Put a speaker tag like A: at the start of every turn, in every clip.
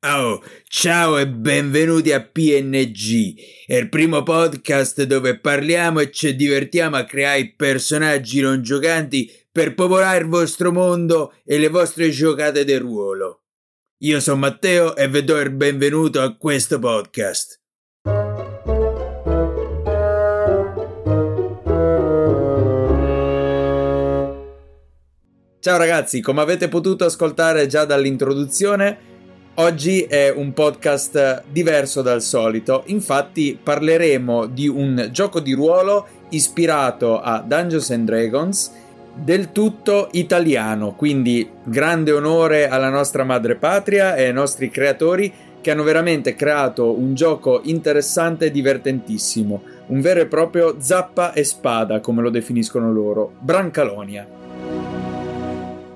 A: Oh, ciao e benvenuti a PNG, è il primo podcast dove parliamo e ci divertiamo a creare personaggi non giocanti per popolare il vostro mondo e le vostre giocate del ruolo. Io sono Matteo e vi do il benvenuto a questo podcast. Ciao ragazzi, come avete potuto ascoltare già dall'introduzione, Oggi è un podcast diverso dal solito, infatti parleremo di un gioco di ruolo ispirato a Dungeons and Dragons, del tutto italiano, quindi grande onore alla nostra madre patria e ai nostri creatori che hanno veramente creato un gioco interessante e divertentissimo, un vero e proprio zappa e spada, come lo definiscono loro, Brancalonia.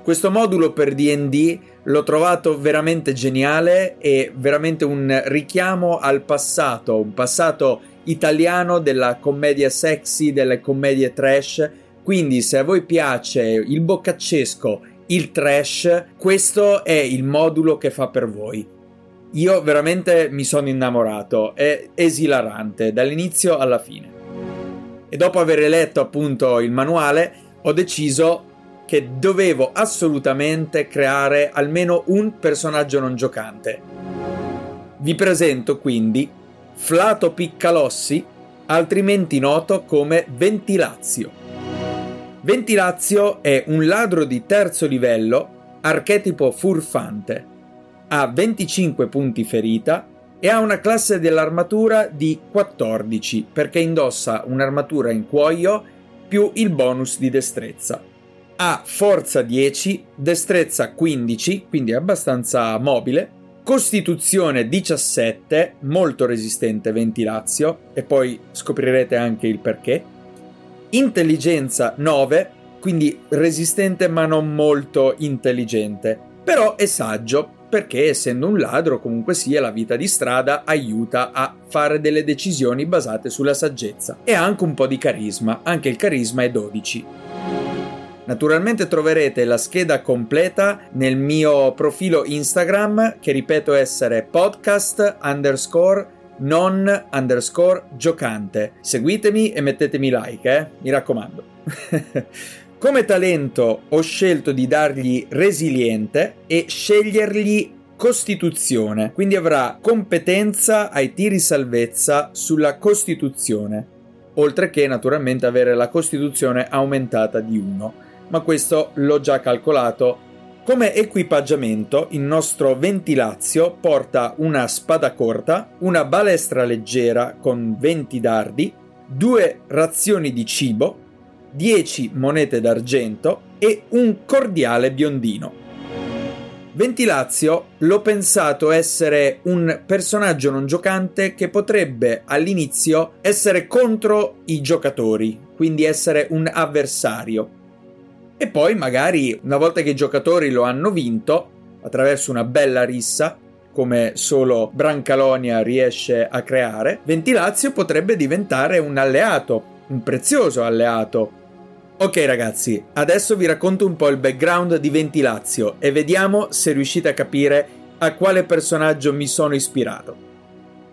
A: Questo modulo per DD l'ho trovato veramente geniale e veramente un richiamo al passato, un passato italiano della commedia sexy, delle commedie trash. Quindi se a voi piace il boccaccesco, il trash, questo è il modulo che fa per voi. Io veramente mi sono innamorato, è esilarante dall'inizio alla fine. E dopo aver letto appunto il manuale ho deciso che dovevo assolutamente creare almeno un personaggio non giocante. Vi presento quindi Flato Piccalossi, altrimenti noto come Ventilazio. Ventilazio è un ladro di terzo livello, archetipo furfante. Ha 25 punti ferita e ha una classe dell'armatura di 14 perché indossa un'armatura in cuoio più il bonus di destrezza ha forza 10, destrezza 15, quindi è abbastanza mobile, costituzione 17, molto resistente ventilazio, e poi scoprirete anche il perché, intelligenza 9, quindi resistente ma non molto intelligente, però è saggio perché essendo un ladro comunque sia la vita di strada aiuta a fare delle decisioni basate sulla saggezza. E ha anche un po' di carisma, anche il carisma è 12. Naturalmente troverete la scheda completa nel mio profilo Instagram che ripeto essere podcast underscore non underscore giocante. Seguitemi e mettetemi like, eh? mi raccomando. Come talento ho scelto di dargli resiliente e scegliergli costituzione, quindi avrà competenza ai tiri salvezza sulla costituzione, oltre che naturalmente avere la costituzione aumentata di 1 ma questo l'ho già calcolato. Come equipaggiamento, il nostro ventilazio porta una spada corta, una balestra leggera con 20 dardi, due razioni di cibo, 10 monete d'argento e un cordiale biondino. Ventilazio l'ho pensato essere un personaggio non giocante che potrebbe all'inizio essere contro i giocatori, quindi essere un avversario e poi magari una volta che i giocatori lo hanno vinto, attraverso una bella rissa, come solo Brancalonia riesce a creare, Ventilazio potrebbe diventare un alleato, un prezioso alleato. Ok ragazzi, adesso vi racconto un po' il background di Ventilazio e vediamo se riuscite a capire a quale personaggio mi sono ispirato.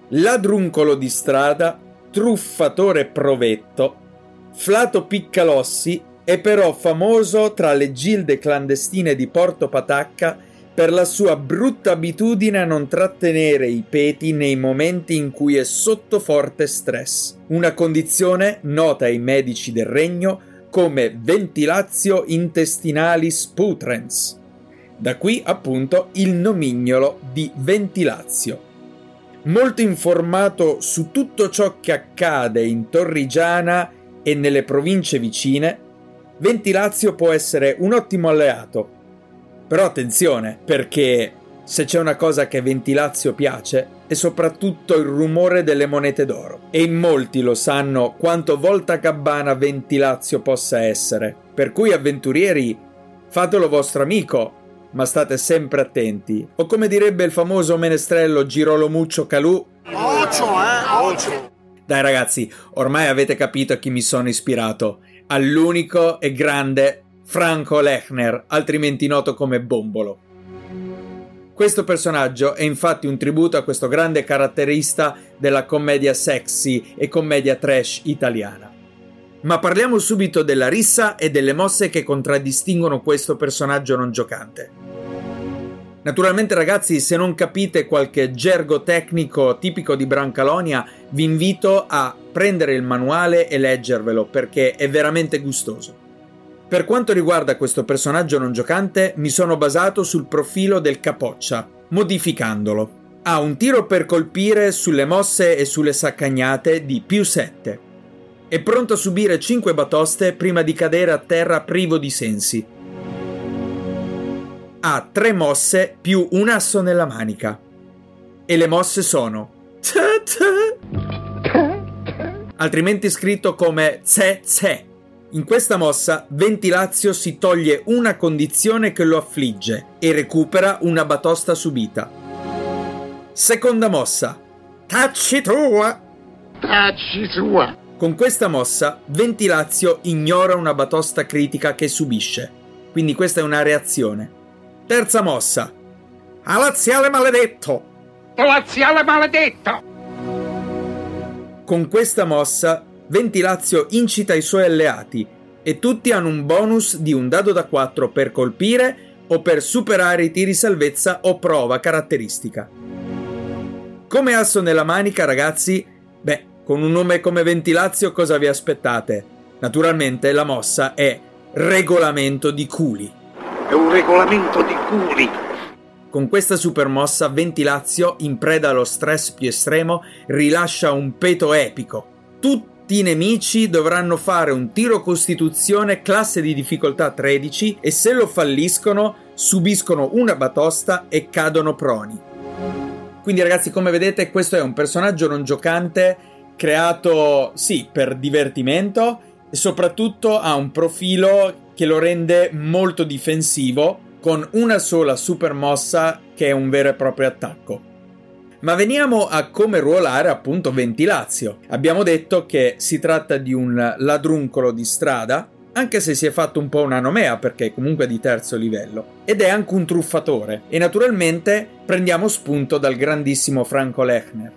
A: Ladruncolo di strada, truffatore provetto, Flato Piccalossi è però famoso tra le gilde clandestine di Porto Patacca per la sua brutta abitudine a non trattenere i peti nei momenti in cui è sotto forte stress, una condizione nota ai medici del regno come ventilatio intestinalis putrens. Da qui appunto il nomignolo di ventilazio. Molto informato su tutto ciò che accade in Torrigiana e nelle province vicine, Ventilazio può essere un ottimo alleato. Però attenzione, perché se c'è una cosa che Ventilazio piace è soprattutto il rumore delle monete d'oro. E in molti lo sanno quanto volta cabbana Ventilazio possa essere. Per cui avventurieri, fatelo vostro amico, ma state sempre attenti. O come direbbe il famoso menestrello Girolo Muccio Calù... Ocio, eh, ocio! Dai ragazzi, ormai avete capito a chi mi sono ispirato all'unico e grande Franco Lechner, altrimenti noto come Bombolo. Questo personaggio è infatti un tributo a questo grande caratterista della commedia sexy e commedia trash italiana. Ma parliamo subito della rissa e delle mosse che contraddistinguono questo personaggio non giocante. Naturalmente ragazzi, se non capite qualche gergo tecnico tipico di Brancalonia, vi invito a prendere il manuale e leggervelo perché è veramente gustoso. Per quanto riguarda questo personaggio non giocante, mi sono basato sul profilo del capoccia, modificandolo. Ha un tiro per colpire sulle mosse e sulle saccagnate di più 7. È pronto a subire 5 batoste prima di cadere a terra privo di sensi. Ha 3 mosse più un asso nella manica. E le mosse sono altrimenti scritto come Tse Tse in questa mossa Ventilazio si toglie una condizione che lo affligge e recupera una batosta subita. Seconda mossa. Tacci tua!
B: Tacci tua!
A: Con questa mossa Ventilazio ignora una batosta critica che subisce. Quindi questa è una reazione. Terza mossa. Alaziale maledetto!
B: Alaziale maledetto!
A: Con questa mossa Ventilazio incita i suoi alleati e tutti hanno un bonus di un dado da 4 per colpire o per superare i tiri salvezza o prova caratteristica. Come asso nella manica, ragazzi? Beh, con un nome come Ventilazio cosa vi aspettate? Naturalmente la mossa è Regolamento di culi.
B: È un regolamento di culi.
A: Con questa supermossa Ventilazio, in preda allo stress più estremo, rilascia un peto epico. Tutti tutti i nemici dovranno fare un tiro costituzione classe di difficoltà 13 e se lo falliscono subiscono una batosta e cadono proni. Quindi ragazzi come vedete questo è un personaggio non giocante creato sì per divertimento e soprattutto ha un profilo che lo rende molto difensivo con una sola super mossa che è un vero e proprio attacco. Ma veniamo a come ruolare appunto Ventilazio. Abbiamo detto che si tratta di un ladruncolo di strada, anche se si è fatto un po' una nomea perché è comunque di terzo livello, ed è anche un truffatore. E naturalmente prendiamo spunto dal grandissimo Franco Lechner.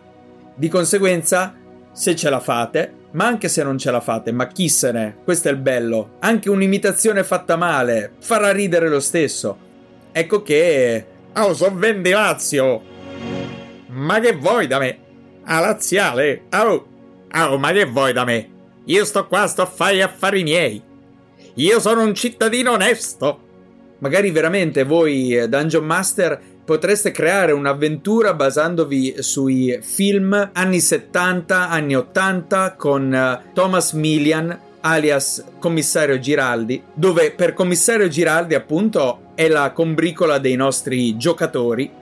A: Di conseguenza, se ce la fate, ma anche se non ce la fate, ma chi se ne? Questo è il bello. Anche un'imitazione fatta male farà ridere lo stesso. Ecco che... Oh, sono Ventilazio! Ma che vuoi da me? A laziale? Oh, oh, ma che vuoi da me? Io sto qua, sto a fare gli affari miei. Io sono un cittadino onesto. Magari veramente voi, eh, Dungeon Master, potreste creare un'avventura basandovi sui film anni 70, anni 80 con uh, Thomas Millian alias Commissario Giraldi, dove per Commissario Giraldi appunto è la combricola dei nostri giocatori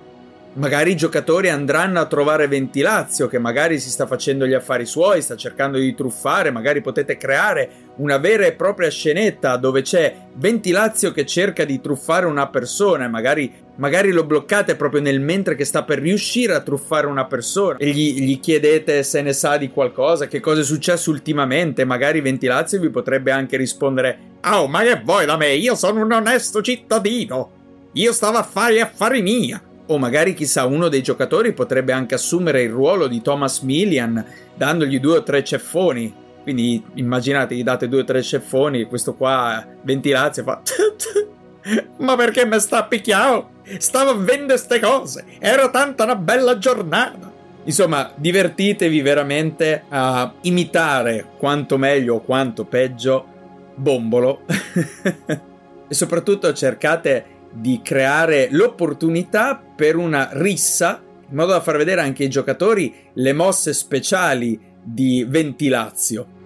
A: Magari i giocatori andranno a trovare Ventilazio che magari si sta facendo gli affari suoi, sta cercando di truffare, magari potete creare una vera e propria scenetta dove c'è Ventilazio che cerca di truffare una persona e magari, magari lo bloccate proprio nel mentre che sta per riuscire a truffare una persona e gli, gli chiedete se ne sa di qualcosa, che cosa è successo ultimamente, magari Ventilazio vi potrebbe anche rispondere Oh, ma che vuoi da me? Io sono un onesto cittadino! Io stavo a fare gli affari mia! O magari chissà uno dei giocatori potrebbe anche assumere il ruolo di Thomas Millian dandogli due o tre ceffoni. Quindi immaginate, gli date due o tre ceffoni e questo qua ventilazio fa... Ma perché mi sta picchiando? Stavo a vendere ste cose. Era tanta una bella giornata. Insomma, divertitevi veramente a imitare quanto meglio o quanto peggio Bombolo. e soprattutto cercate di creare l'opportunità per una rissa in modo da far vedere anche ai giocatori le mosse speciali di Ventilazio.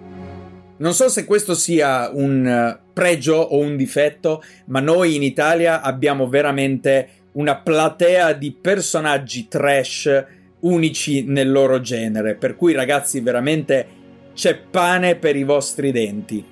A: Non so se questo sia un eh, pregio o un difetto, ma noi in Italia abbiamo veramente una platea di personaggi trash unici nel loro genere, per cui ragazzi veramente c'è pane per i vostri denti.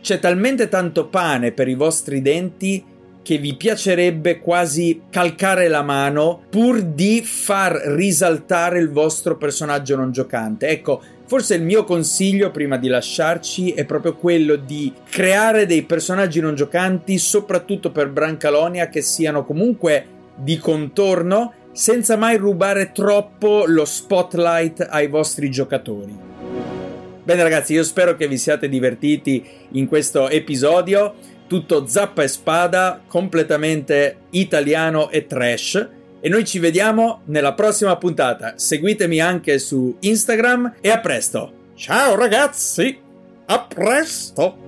A: C'è talmente tanto pane per i vostri denti che vi piacerebbe quasi calcare la mano pur di far risaltare il vostro personaggio non giocante. Ecco, forse il mio consiglio prima di lasciarci è proprio quello di creare dei personaggi non giocanti, soprattutto per Brancalonia, che siano comunque di contorno senza mai rubare troppo lo spotlight ai vostri giocatori. Bene ragazzi, io spero che vi siate divertiti in questo episodio, tutto zappa e spada, completamente italiano e trash. E noi ci vediamo nella prossima puntata. Seguitemi anche su Instagram e a presto. Ciao ragazzi, a presto!